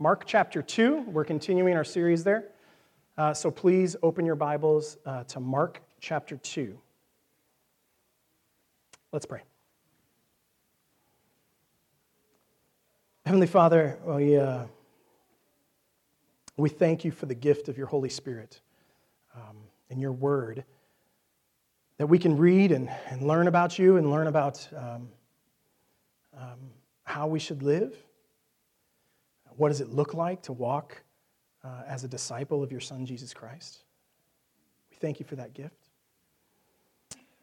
Mark chapter 2. We're continuing our series there. Uh, so please open your Bibles uh, to Mark chapter 2. Let's pray. Heavenly Father, we, uh, we thank you for the gift of your Holy Spirit um, and your word that we can read and, and learn about you and learn about um, um, how we should live. What does it look like to walk uh, as a disciple of your Son, Jesus Christ? We thank you for that gift.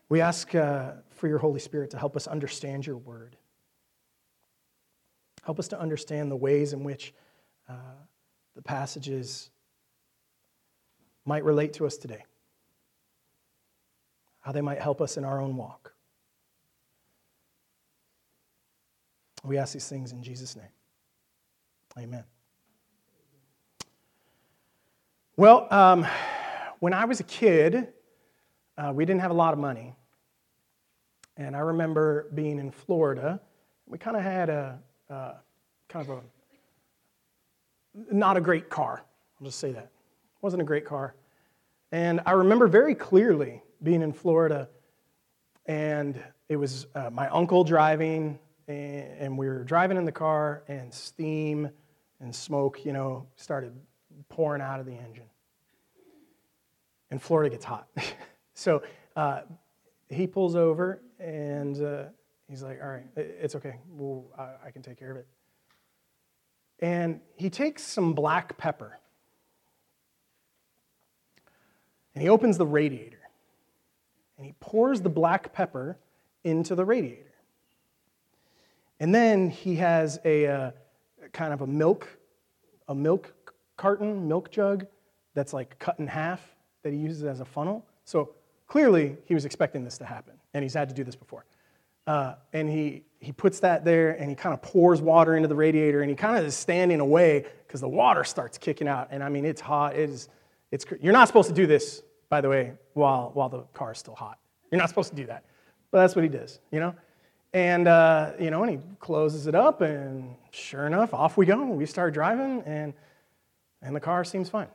We ask uh, for your Holy Spirit to help us understand your word. Help us to understand the ways in which uh, the passages might relate to us today, how they might help us in our own walk. We ask these things in Jesus' name. Amen. Well, um, when I was a kid, uh, we didn't have a lot of money. And I remember being in Florida. We kind of had a uh, kind of a not a great car. I'll just say that. It wasn't a great car. And I remember very clearly being in Florida, and it was uh, my uncle driving, and, and we were driving in the car, and steam and smoke, you know, started pouring out of the engine. And Florida gets hot. so uh, he pulls over and uh, he's like, All right, it's okay. Well, I, I can take care of it. And he takes some black pepper and he opens the radiator and he pours the black pepper into the radiator. And then he has a uh, kind of a milk, a milk carton, milk jug that's like cut in half that he uses as a funnel. So clearly he was expecting this to happen, and he's had to do this before. Uh, and he, he puts that there and he kind of pours water into the radiator and he kind of is standing away because the water starts kicking out. And I mean, it's hot. It is, it's, you're not supposed to do this, by the way, while, while the car is still hot. You're not supposed to do that. But that's what he does, you know? And, uh, you know, and he closes it up, and sure enough, off we go. We start driving, and, and the car seems fine.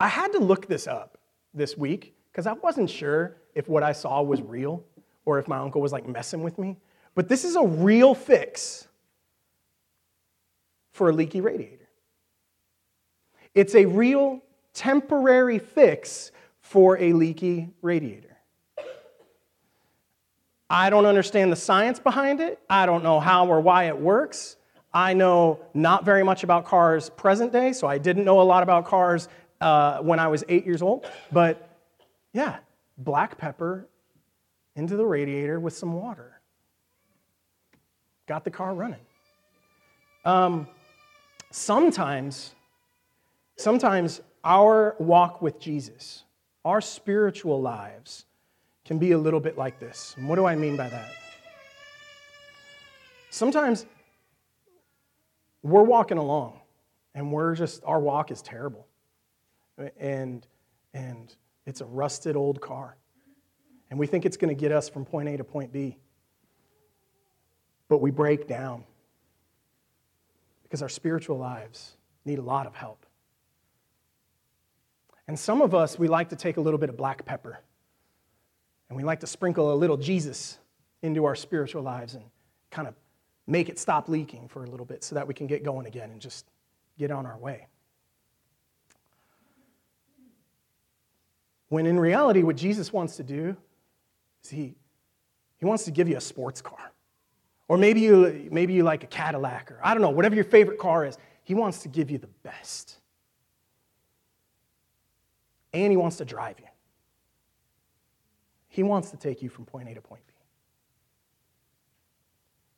I had to look this up this week because I wasn't sure if what I saw was real or if my uncle was like messing with me. But this is a real fix for a leaky radiator. It's a real temporary fix for a leaky radiator. I don't understand the science behind it. I don't know how or why it works. I know not very much about cars present day, so I didn't know a lot about cars uh, when I was eight years old. But yeah, black pepper into the radiator with some water. Got the car running. Um, sometimes, sometimes our walk with Jesus, our spiritual lives, can be a little bit like this. And what do I mean by that? Sometimes we're walking along and we're just, our walk is terrible. And, and it's a rusted old car. And we think it's going to get us from point A to point B. But we break down because our spiritual lives need a lot of help. And some of us, we like to take a little bit of black pepper and we like to sprinkle a little Jesus into our spiritual lives and kind of make it stop leaking for a little bit so that we can get going again and just get on our way. When in reality, what Jesus wants to do is he, he wants to give you a sports car. Or maybe you, maybe you like a Cadillac, or I don't know, whatever your favorite car is. He wants to give you the best. And he wants to drive you. He wants to take you from point A to point B.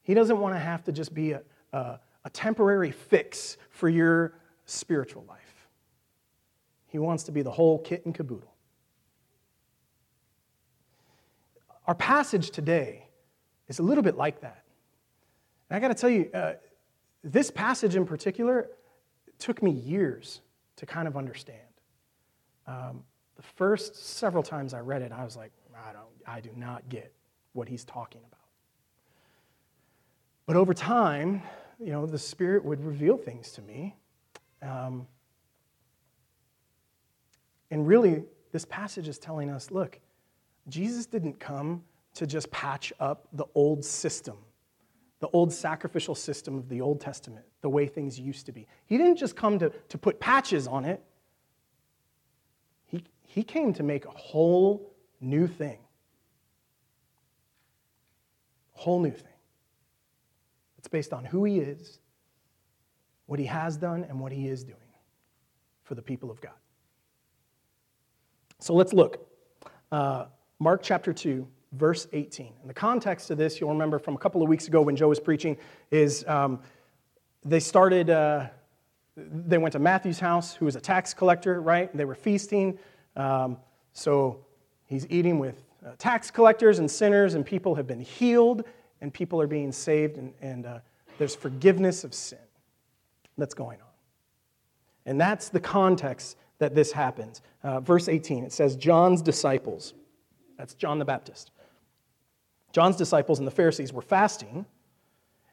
He doesn't want to have to just be a, a, a temporary fix for your spiritual life. He wants to be the whole kit and caboodle. Our passage today is a little bit like that. And I got to tell you, uh, this passage in particular took me years to kind of understand. Um, the first several times I read it, I was like, I, don't, I do not get what he's talking about. But over time, you know, the Spirit would reveal things to me. Um, and really, this passage is telling us look, Jesus didn't come to just patch up the old system, the old sacrificial system of the Old Testament, the way things used to be. He didn't just come to, to put patches on it, he, he came to make a whole new thing. Whole new thing. It's based on who he is, what he has done, and what he is doing for the people of God. So let's look. Uh, Mark chapter 2, verse 18. And the context of this, you'll remember from a couple of weeks ago when Joe was preaching, is um, they started, uh, they went to Matthew's house, who was a tax collector, right? They were feasting. Um, so he's eating with uh, tax collectors and sinners, and people have been healed, and people are being saved, and, and uh, there's forgiveness of sin that's going on. And that's the context that this happens. Uh, verse 18, it says, John's disciples, that's John the Baptist. John's disciples and the Pharisees were fasting,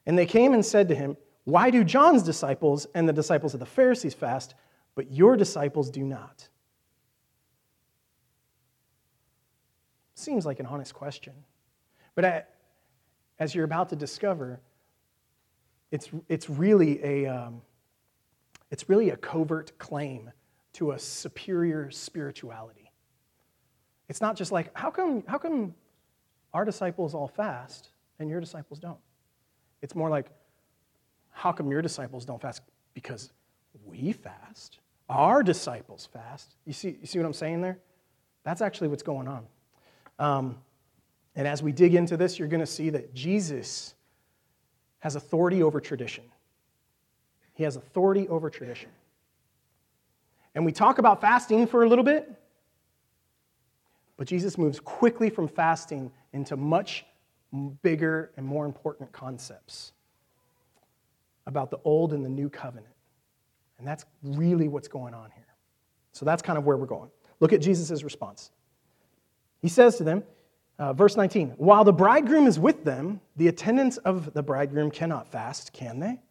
and they came and said to him, Why do John's disciples and the disciples of the Pharisees fast, but your disciples do not? Seems like an honest question. But I, as you're about to discover, it's, it's, really a, um, it's really a covert claim to a superior spirituality. It's not just like, how come, how come our disciples all fast and your disciples don't? It's more like, how come your disciples don't fast? Because we fast. Our disciples fast. You see, you see what I'm saying there? That's actually what's going on. Um, and as we dig into this, you're going to see that Jesus has authority over tradition. He has authority over tradition and we talk about fasting for a little bit. But Jesus moves quickly from fasting into much bigger and more important concepts about the old and the new covenant. And that's really what's going on here. So that's kind of where we're going. Look at Jesus' response. He says to them, uh, verse 19, while the bridegroom is with them, the attendants of the bridegroom cannot fast, can they?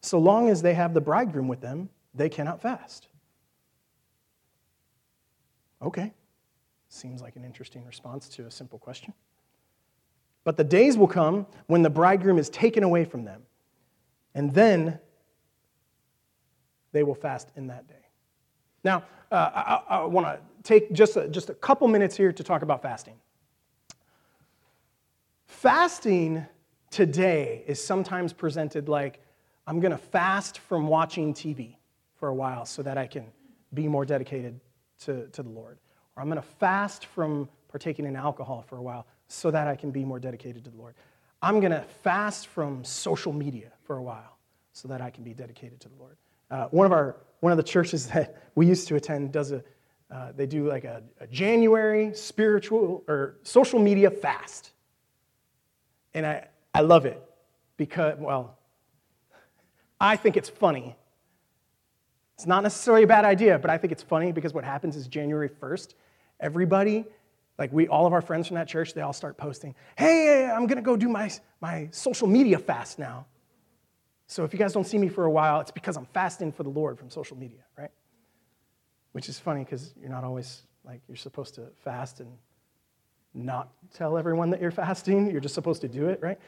So long as they have the bridegroom with them, they cannot fast. Okay, seems like an interesting response to a simple question. But the days will come when the bridegroom is taken away from them, and then they will fast in that day. Now, uh, I, I want to take just a, just a couple minutes here to talk about fasting. Fasting today is sometimes presented like I'm going to fast from watching TV for a while so that I can be more dedicated to, to the Lord. Or I'm going to fast from partaking in alcohol for a while so that I can be more dedicated to the Lord. I'm going to fast from social media for a while so that I can be dedicated to the Lord. Uh, one of our one of the churches that we used to attend does a uh, they do like a, a January spiritual or social media fast, and I I love it because well, I think it's funny it's not necessarily a bad idea, but I think it's funny because what happens is January 1st, everybody, like we, all of our friends from that church, they all start posting, hey, I'm gonna go do my, my social media fast now. So if you guys don't see me for a while, it's because I'm fasting for the Lord from social media, right? Which is funny because you're not always like, you're supposed to fast and not tell everyone that you're fasting. You're just supposed to do it, right?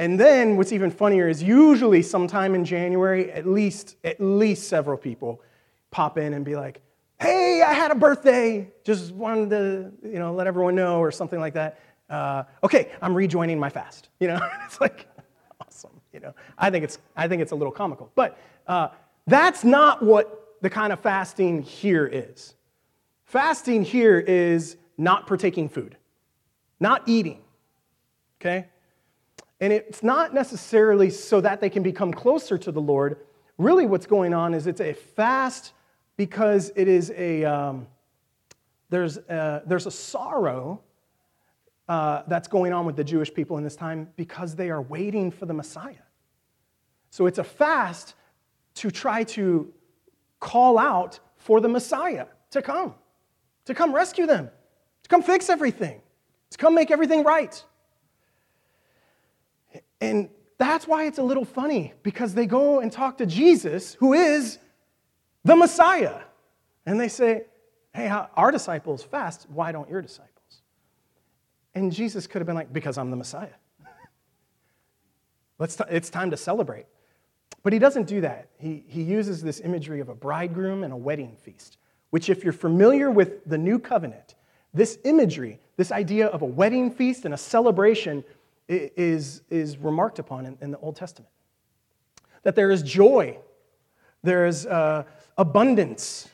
And then what's even funnier is usually sometime in January, at least, at least several people pop in and be like, hey, I had a birthday. Just wanted to, you know, let everyone know or something like that. Uh, okay, I'm rejoining my fast. You know, it's like. You know, I think it's I think it's a little comical, but uh, that's not what the kind of fasting here is. Fasting here is not partaking food, not eating. Okay, and it's not necessarily so that they can become closer to the Lord. Really, what's going on is it's a fast because it is a, um, there's, a there's a sorrow uh, that's going on with the Jewish people in this time because they are waiting for the Messiah. So it's a fast to try to call out for the Messiah to come, to come rescue them, to come fix everything, to come make everything right. And that's why it's a little funny because they go and talk to Jesus, who is the Messiah. And they say, Hey, our disciples fast. Why don't your disciples? And Jesus could have been like, Because I'm the Messiah. Let's t- it's time to celebrate. But he doesn't do that. He, he uses this imagery of a bridegroom and a wedding feast, which, if you're familiar with the new covenant, this imagery, this idea of a wedding feast and a celebration, is, is remarked upon in, in the Old Testament. That there is joy, there is uh, abundance,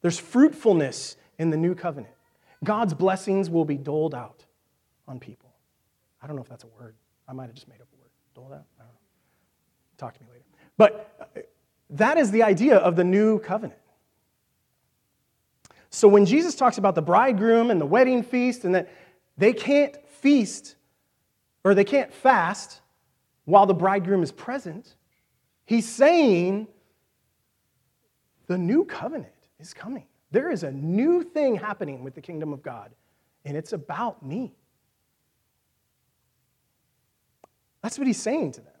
there's fruitfulness in the new covenant. God's blessings will be doled out on people. I don't know if that's a word. I might have just made up a word. Doled out? I don't know. Talk to me later. But uh, that is the idea of the new covenant. So when Jesus talks about the bridegroom and the wedding feast and that they can't feast or they can't fast while the bridegroom is present, he's saying the new covenant is coming. There is a new thing happening with the kingdom of God, and it's about me. That's what he's saying to them.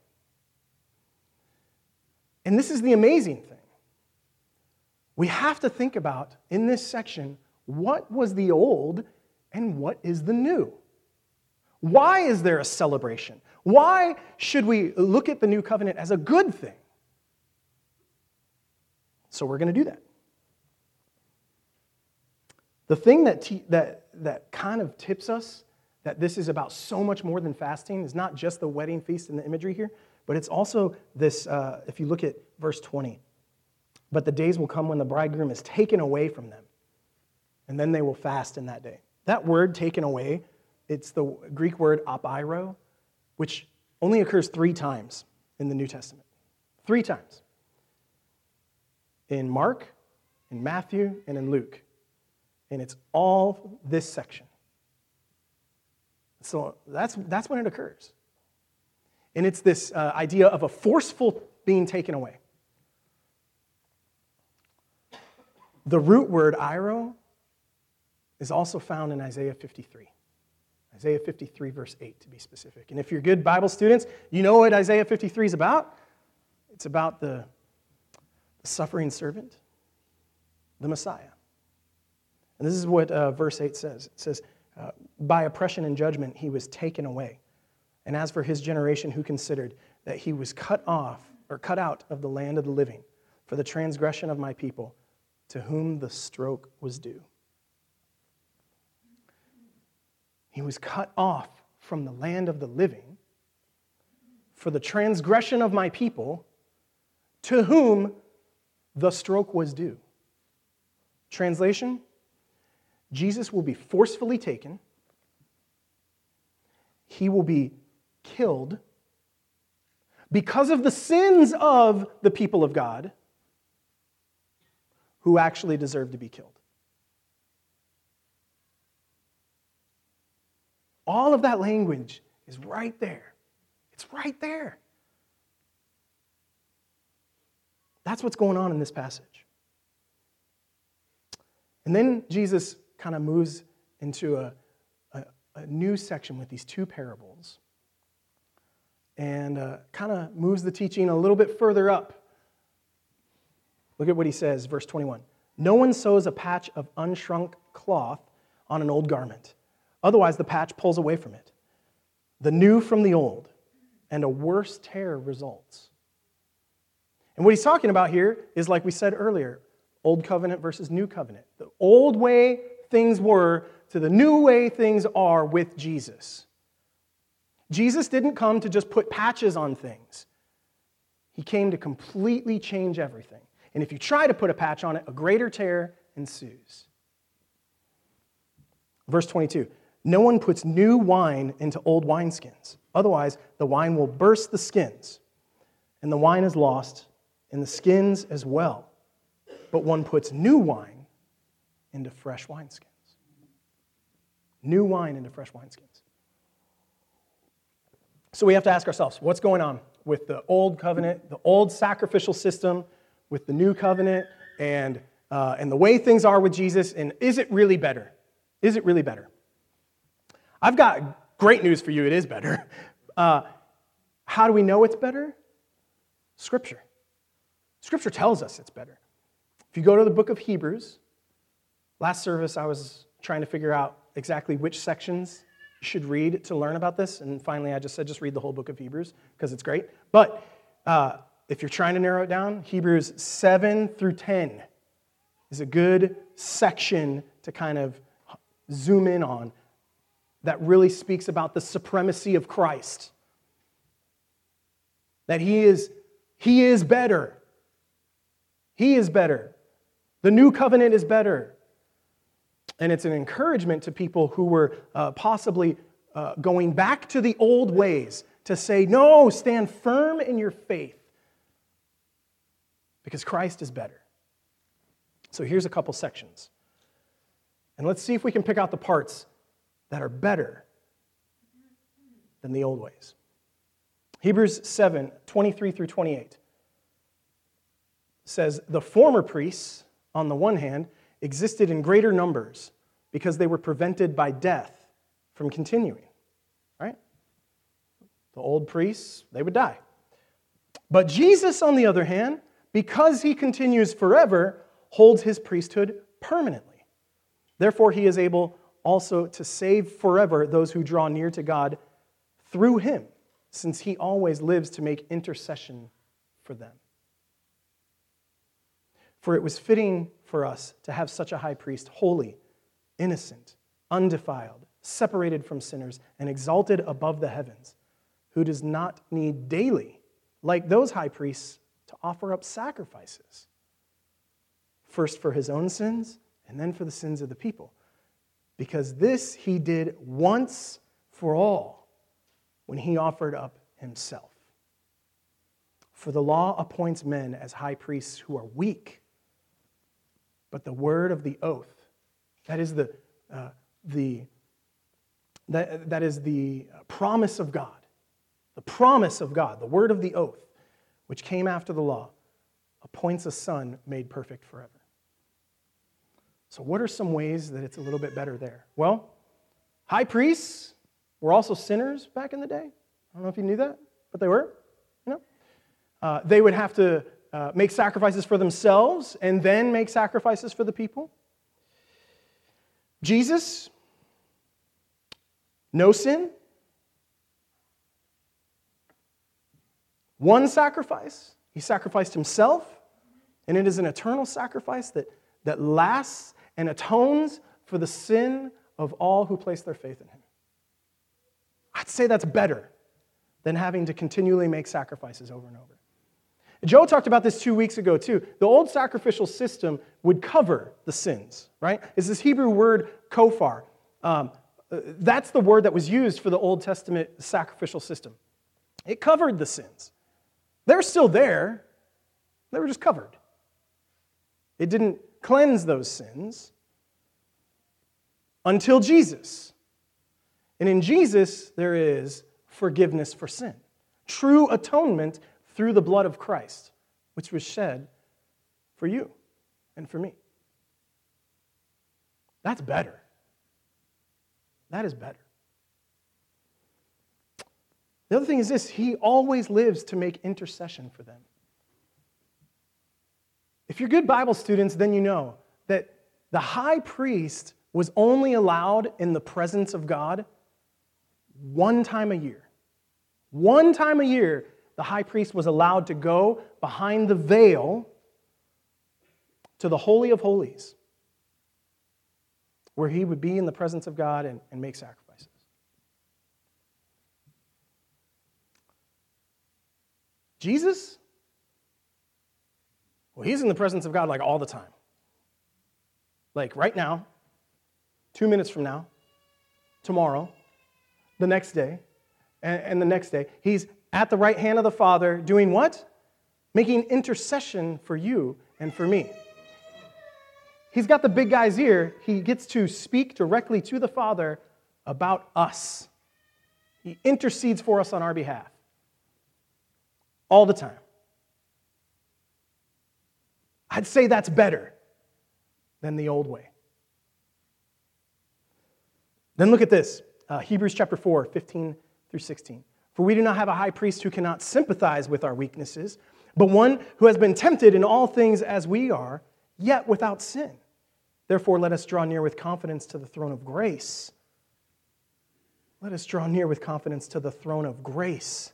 And this is the amazing thing. We have to think about in this section what was the old and what is the new. Why is there a celebration? Why should we look at the new covenant as a good thing? So we're going to do that. The thing that, te- that, that kind of tips us that this is about so much more than fasting is not just the wedding feast and the imagery here, but it's also this, uh, if you look at verse 20, but the days will come when the bridegroom is taken away from them, and then they will fast in that day. That word, taken away, it's the Greek word apairo, which only occurs three times in the New Testament. Three times. In Mark, in Matthew, and in Luke. And it's all this section. So that's, that's when it occurs. And it's this uh, idea of a forceful being taken away. The root word airo, is also found in Isaiah 53. Isaiah 53, verse 8, to be specific. And if you're good Bible students, you know what Isaiah 53 is about. It's about the, the suffering servant, the Messiah. And this is what uh, verse 8 says it says, By oppression and judgment he was taken away. And as for his generation, who considered that he was cut off or cut out of the land of the living for the transgression of my people, to whom the stroke was due. He was cut off from the land of the living for the transgression of my people, to whom the stroke was due. Translation Jesus will be forcefully taken, he will be killed because of the sins of the people of God who actually deserve to be killed. All of that language is right there. It's right there. That's what's going on in this passage. And then Jesus kind of moves into a, a, a, new section with these two parables and uh, kind of moves the teaching a little bit further up. Look at what he says, verse 21. No one sews a patch of unshrunk cloth on an old garment. Otherwise, the patch pulls away from it. The new from the old, and a worse tear results. And what he's talking about here is, like we said earlier, old covenant versus new covenant. The old way things were to the new way things are with Jesus. Jesus didn't come to just put patches on things, he came to completely change everything. And if you try to put a patch on it, a greater tear ensues. Verse 22 No one puts new wine into old wineskins. Otherwise, the wine will burst the skins, and the wine is lost, and the skins as well. But one puts new wine into fresh wineskins. New wine into fresh wineskins. So we have to ask ourselves what's going on with the old covenant, the old sacrificial system, with the new covenant, and, uh, and the way things are with Jesus? And is it really better? Is it really better? I've got great news for you. It is better. Uh, How do we know it's better? Scripture. Scripture tells us it's better. If you go to the book of Hebrews, last service I was trying to figure out exactly which sections you should read to learn about this, and finally I just said just read the whole book of Hebrews because it's great. But uh, if you're trying to narrow it down, Hebrews 7 through 10 is a good section to kind of zoom in on that really speaks about the supremacy of Christ. That he is, he is better. He is better. The new covenant is better. And it's an encouragement to people who were uh, possibly uh, going back to the old ways to say, no, stand firm in your faith because Christ is better. So here's a couple sections. And let's see if we can pick out the parts that are better than the old ways. Hebrews 7 23 through 28 says, The former priests, on the one hand, existed in greater numbers because they were prevented by death from continuing. Right? The old priests, they would die. But Jesus, on the other hand, because he continues forever, holds his priesthood permanently. Therefore, he is able also to save forever those who draw near to God through him, since he always lives to make intercession for them. For it was fitting for us to have such a high priest, holy, innocent, undefiled, separated from sinners, and exalted above the heavens, who does not need daily, like those high priests, to offer up sacrifices, first for his own sins and then for the sins of the people. Because this he did once for all when he offered up himself. For the law appoints men as high priests who are weak, but the word of the oath, that is the, uh, the, that, that is the promise of God, the promise of God, the word of the oath, which came after the law, appoints a son made perfect forever. So, what are some ways that it's a little bit better there? Well, high priests were also sinners back in the day. I don't know if you knew that, but they were. You know, uh, they would have to uh, make sacrifices for themselves and then make sacrifices for the people. Jesus, no sin, one sacrifice. He sacrificed himself, and it is an eternal sacrifice that, that lasts and atones for the sin of all who place their faith in him. I'd say that's better than having to continually make sacrifices over and over. Joe talked about this two weeks ago, too. The old sacrificial system would cover the sins, right? It's this Hebrew word kofar. Um, that's the word that was used for the Old Testament sacrificial system. It covered the sins. They're still there, they were just covered. It didn't cleanse those sins until Jesus. And in Jesus, there is forgiveness for sin, true atonement through the blood of Christ, which was shed for you and for me. That's better. That is better. The other thing is this He always lives to make intercession for them. If you're good Bible students, then you know that the high priest was only allowed in the presence of God one time a year. One time a year, the high priest was allowed to go behind the veil to the Holy of Holies, where he would be in the presence of God and, and make sacrifices. Jesus well, he's in the presence of God like all the time. Like right now, two minutes from now, tomorrow, the next day, and, and the next day. He's at the right hand of the Father doing what? Making intercession for you and for me. He's got the big guy's ear. He gets to speak directly to the Father about us. He intercedes for us on our behalf all the time. I'd say that's better than the old way. Then look at this uh, Hebrews chapter 4, 15 through 16. For we do not have a high priest who cannot sympathize with our weaknesses, but one who has been tempted in all things as we are, yet without sin. Therefore, let us draw near with confidence to the throne of grace. Let us draw near with confidence to the throne of grace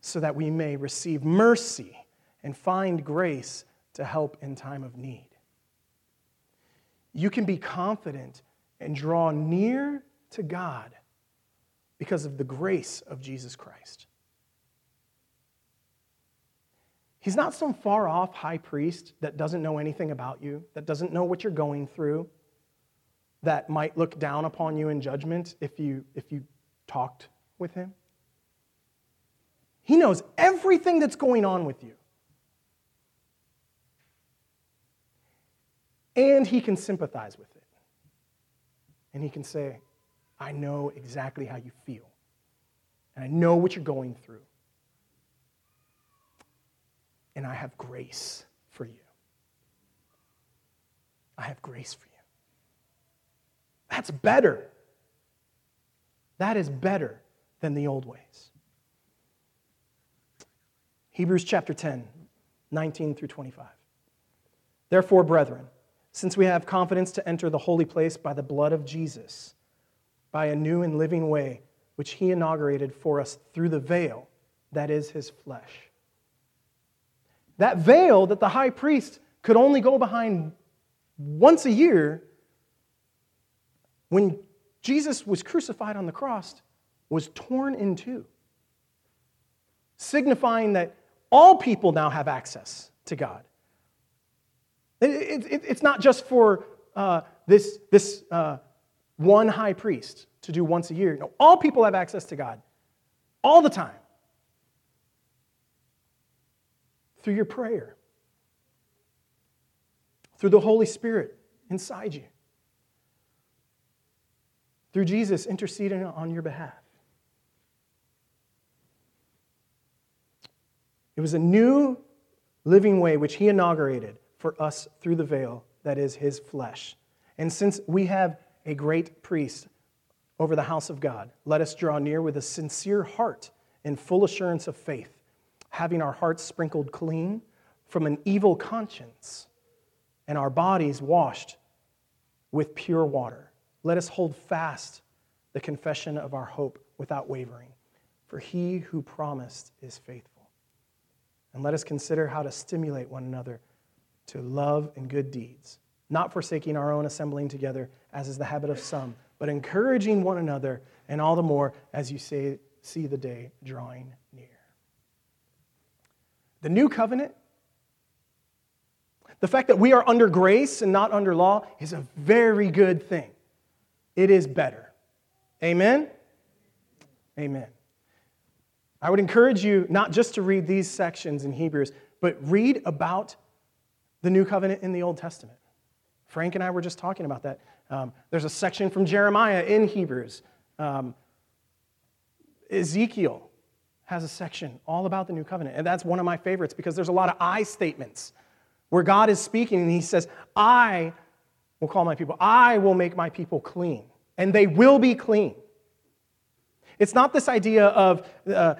so that we may receive mercy and find grace to help in time of need. You can be confident and draw near to God because of the grace of Jesus Christ. He's not some far off high priest that doesn't know anything about you, that doesn't know what you're going through, that might look down upon you in judgment if you, if you talked with him. He knows everything that's going on with you. And he can sympathize with it. And he can say, I know exactly how you feel. And I know what you're going through. And I have grace for you. I have grace for you. That's better. That is better than the old ways. Hebrews chapter 10, 19 through 25. Therefore, brethren, since we have confidence to enter the holy place by the blood of Jesus, by a new and living way which he inaugurated for us through the veil that is his flesh. That veil that the high priest could only go behind once a year when Jesus was crucified on the cross was torn in two, signifying that all people now have access to God. It, it, it's not just for uh, this, this uh, one high priest to do once a year. No, all people have access to God all the time through your prayer, through the Holy Spirit inside you, through Jesus interceding on your behalf. It was a new living way which he inaugurated for us through the veil that is his flesh. And since we have a great priest over the house of God, let us draw near with a sincere heart in full assurance of faith, having our hearts sprinkled clean from an evil conscience and our bodies washed with pure water. Let us hold fast the confession of our hope without wavering, for he who promised is faithful. And let us consider how to stimulate one another to love and good deeds, not forsaking our own assembling together, as is the habit of some, but encouraging one another, and all the more as you say, see the day drawing near. The new covenant, the fact that we are under grace and not under law, is a very good thing. It is better. Amen? Amen. I would encourage you not just to read these sections in Hebrews, but read about the new covenant in the Old Testament. Frank and I were just talking about that. Um, there's a section from Jeremiah in Hebrews. Um, Ezekiel has a section all about the new covenant. And that's one of my favorites because there's a lot of I statements where God is speaking and he says, I will call my people, I will make my people clean, and they will be clean. It's not this idea of uh,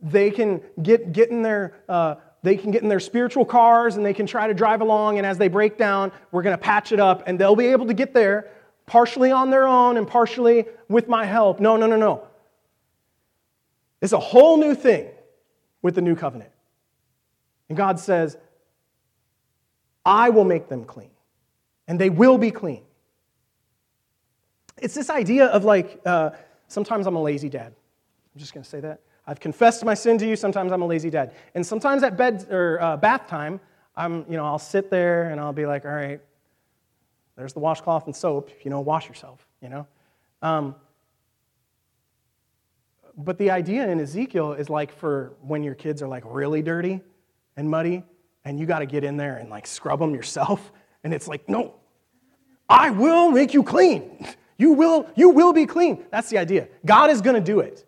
they can get, get in their. Uh, they can get in their spiritual cars and they can try to drive along, and as they break down, we're going to patch it up, and they'll be able to get there partially on their own and partially with my help. No, no, no, no. It's a whole new thing with the new covenant. And God says, I will make them clean, and they will be clean. It's this idea of like, uh, Sometimes I'm a lazy dad. I'm just going to say that. I've confessed my sin to you. Sometimes I'm a lazy dad. And sometimes at bed or uh, bath time, I'm, you know, I'll sit there and I'll be like, all right, there's the washcloth and soap. You know, wash yourself. You know. Um, but the idea in Ezekiel is like for when your kids are like really dirty and muddy, and you got to get in there and like scrub them yourself. And it's like, no, I will make you clean. You will, you will be clean. That's the idea. God is going to do it.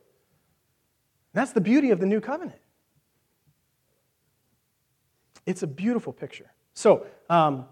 That's the beauty of the new covenant. It's a beautiful picture. So, um,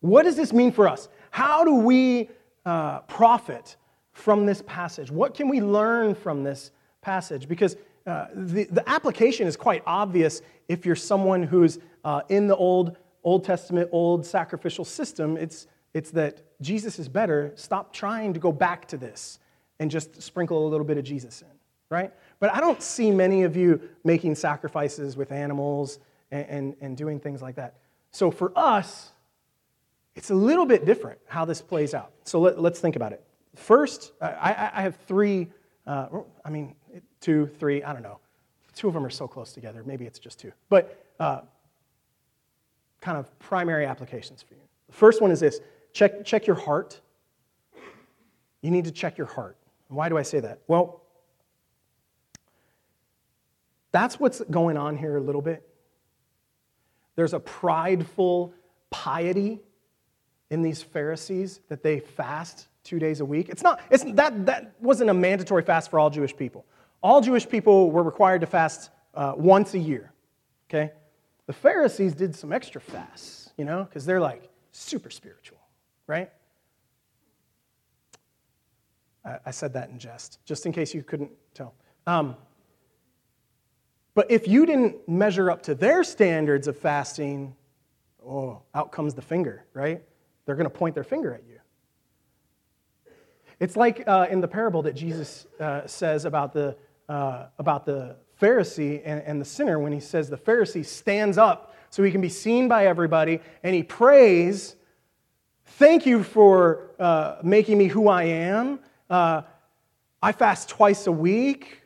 what does this mean for us? How do we uh, profit from this passage? What can we learn from this passage? Because uh, the, the application is quite obvious if you're someone who's uh, in the old, old Testament, old sacrificial system. It's, it's that Jesus is better. Stop trying to go back to this and just sprinkle a little bit of Jesus in, right? But I don't see many of you making sacrifices with animals and, and, and doing things like that. So for us, it's a little bit different how this plays out. So let, us think about it. First, I, I have three, uh, I mean, two, three, I don't know. Two of them are so close together. Maybe it's just two. But uh, kind of primary applications for you. The first one is this check, check your heart. You need to check your heart. Why do I say that? Well, that's what's going on here a little bit. There's a prideful piety in these Pharisees that they fast two days a week. It's not, it's, that, that wasn't a mandatory fast for all Jewish people. All Jewish people were required to fast uh, once a year, okay? The Pharisees did some extra fasts, you know, because they're like super spiritual, right? I, I, said that in jest, just in case you couldn't tell. Um, but if you didn't measure up to their standards of fasting, oh, out comes the finger, right? They're going to point their finger at you. It's like uh, in the parable that Jesus uh, says about the, uh, about the Pharisee and, and the sinner when he says the Pharisee stands up so he can be seen by everybody and he prays, Thank you for uh, making me who I am. Uh, I fast twice a week.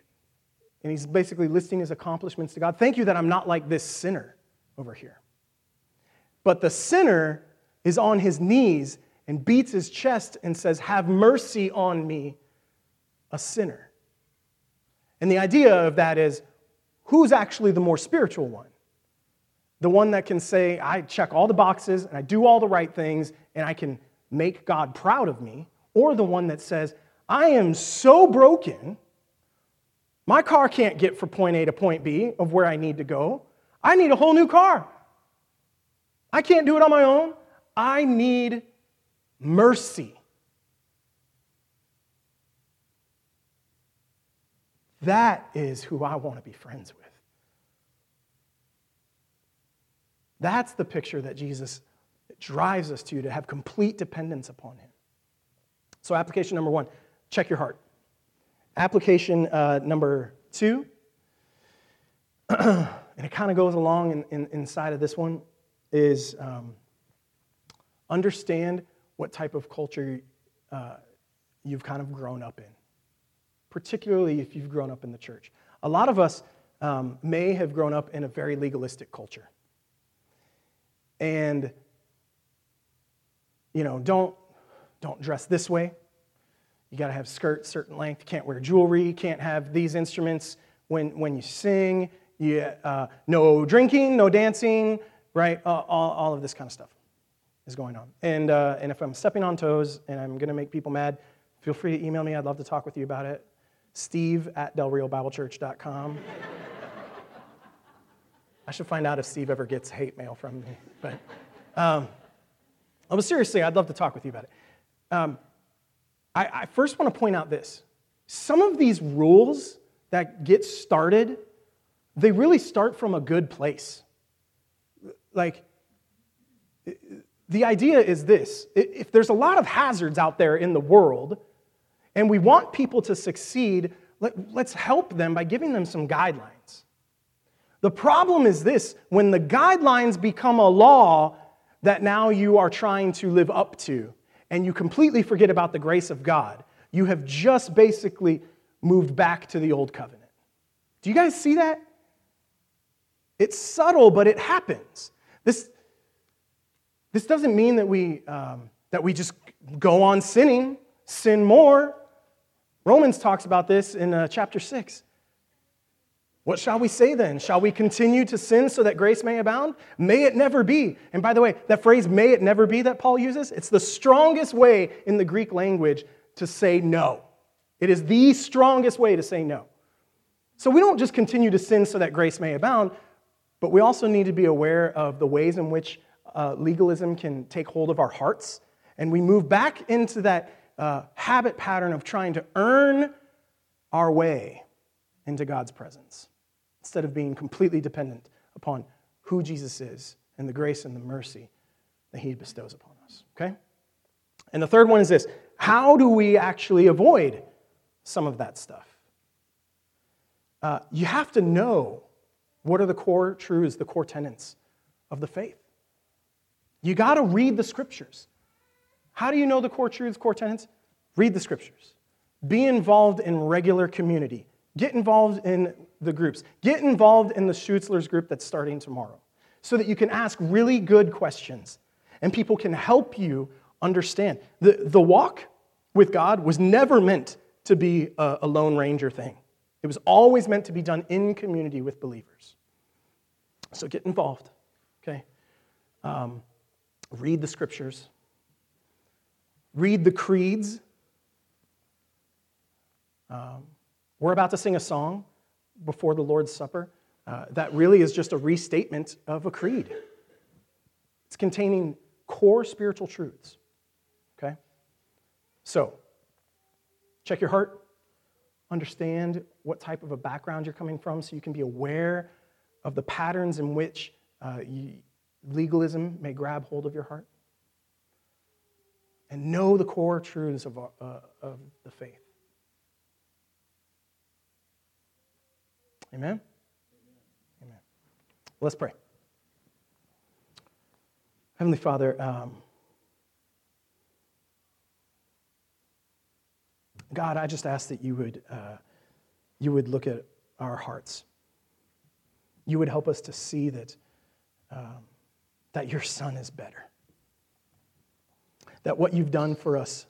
And he's basically listing his accomplishments to God. Thank you that I'm not like this sinner over here. But the sinner is on his knees and beats his chest and says, Have mercy on me, a sinner. And the idea of that is who's actually the more spiritual one? The one that can say, I check all the boxes and I do all the right things and I can make God proud of me, or the one that says, I am so broken my car can't get from point A to point B of where I need to go. I need a whole new car. I can't do it on my own. I need mercy. That is who I want to be friends with. That's the picture that Jesus drives us to, to have complete dependence upon Him. So, application number one check your heart. Application uh, number two, and it kind of goes along in, in, inside of this one, is um, understand what type of culture uh, you've kind of grown up in, particularly if you've grown up in the church. A lot of us um, may have grown up in a very legalistic culture. And, you know, don't, don't dress this way, you got to have skirts certain length. You can't wear jewelry. You can't have these instruments when, when you sing. You, uh, no drinking, no dancing, right? Uh, all, all of this kind of stuff is going on. And, uh, and if I'm stepping on toes and I'm going to make people mad, feel free to email me. I'd love to talk with you about it. Steve at delriobiblechurch.com. I should find out if Steve ever gets hate mail from me. But, um, but seriously, I'd love to talk with you about it. Um, I, I first want to point out this. Some of these rules that get started, they really start from a good place. Like, the idea is this if there's a lot of hazards out there in the world, and we want people to succeed, let, us help them by giving them some guidelines. The problem is this when the guidelines become a law that now you are trying to live up to, and you completely forget about the grace of God, you have just basically moved back to the old covenant. Do you guys see that? It's subtle, but it happens. This, this doesn't mean that we, um, that we just go on sinning, sin more. Romans talks about this in uh, chapter 6. What shall we say then? Shall we continue to sin so that grace may abound? May it never be. And by the way, that phrase, may it never be, that Paul uses, it's the strongest way in the Greek language to say no. It is the strongest way to say no. So we don't just continue to sin so that grace may abound, but we also need to be aware of the ways in which uh, legalism can take hold of our hearts. And we move back into that uh, habit pattern of trying to earn our way into God's presence instead of being completely dependent upon who Jesus is and the grace and the mercy that he bestows upon us. Okay? And the third one is this how do we actually avoid some of that stuff? Uh, you have to know what are the core truths, the core tenets of the faith. You got to read the scriptures. How do you know the core truths, core tenets? Read the scriptures. Be involved in regular community. Get involved in the groups. Get involved in the Schutzlers group that's starting tomorrow so that you can ask really good questions and people can help you understand. The, the walk with God was never meant to be a, a Lone Ranger thing, it was always meant to be done in community with believers. So get involved, okay? Um, read the scriptures, read the creeds. Um, we're about to sing a song before the Lord's Supper uh, that really is just a restatement of a creed. It's containing core spiritual truths. Okay? So, check your heart, understand what type of a background you're coming from so you can be aware of the patterns in which uh, you, legalism may grab hold of your heart. And know the core truths of, uh, of the faith. Amen? Amen. Let's pray. Heavenly Father, um, God, I just ask that you would, uh, you would look at our hearts. You would help us to see that, um, that your Son is better. That what you've done for us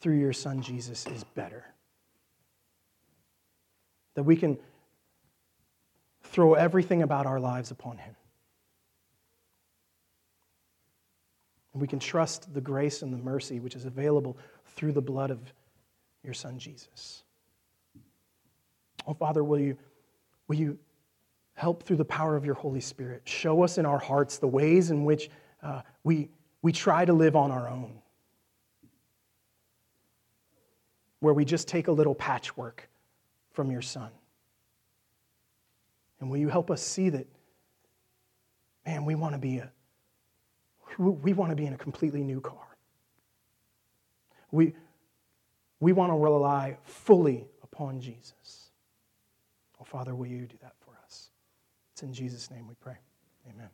through your Son Jesus is better. That we can throw everything about our lives upon Him. And we can trust the grace and the mercy which is available through the blood of your Son Jesus. Oh, Father, will you, will you help through the power of your Holy Spirit? Show us in our hearts the ways in which uh, we, we try to live on our own, where we just take a little patchwork from your Son. And will you help us see that, man, we want to be a we want to be in a completely new car. We, we want to rely fully upon Jesus. Oh, Father, will you do that for us? It's in Jesus' name we pray. Amen.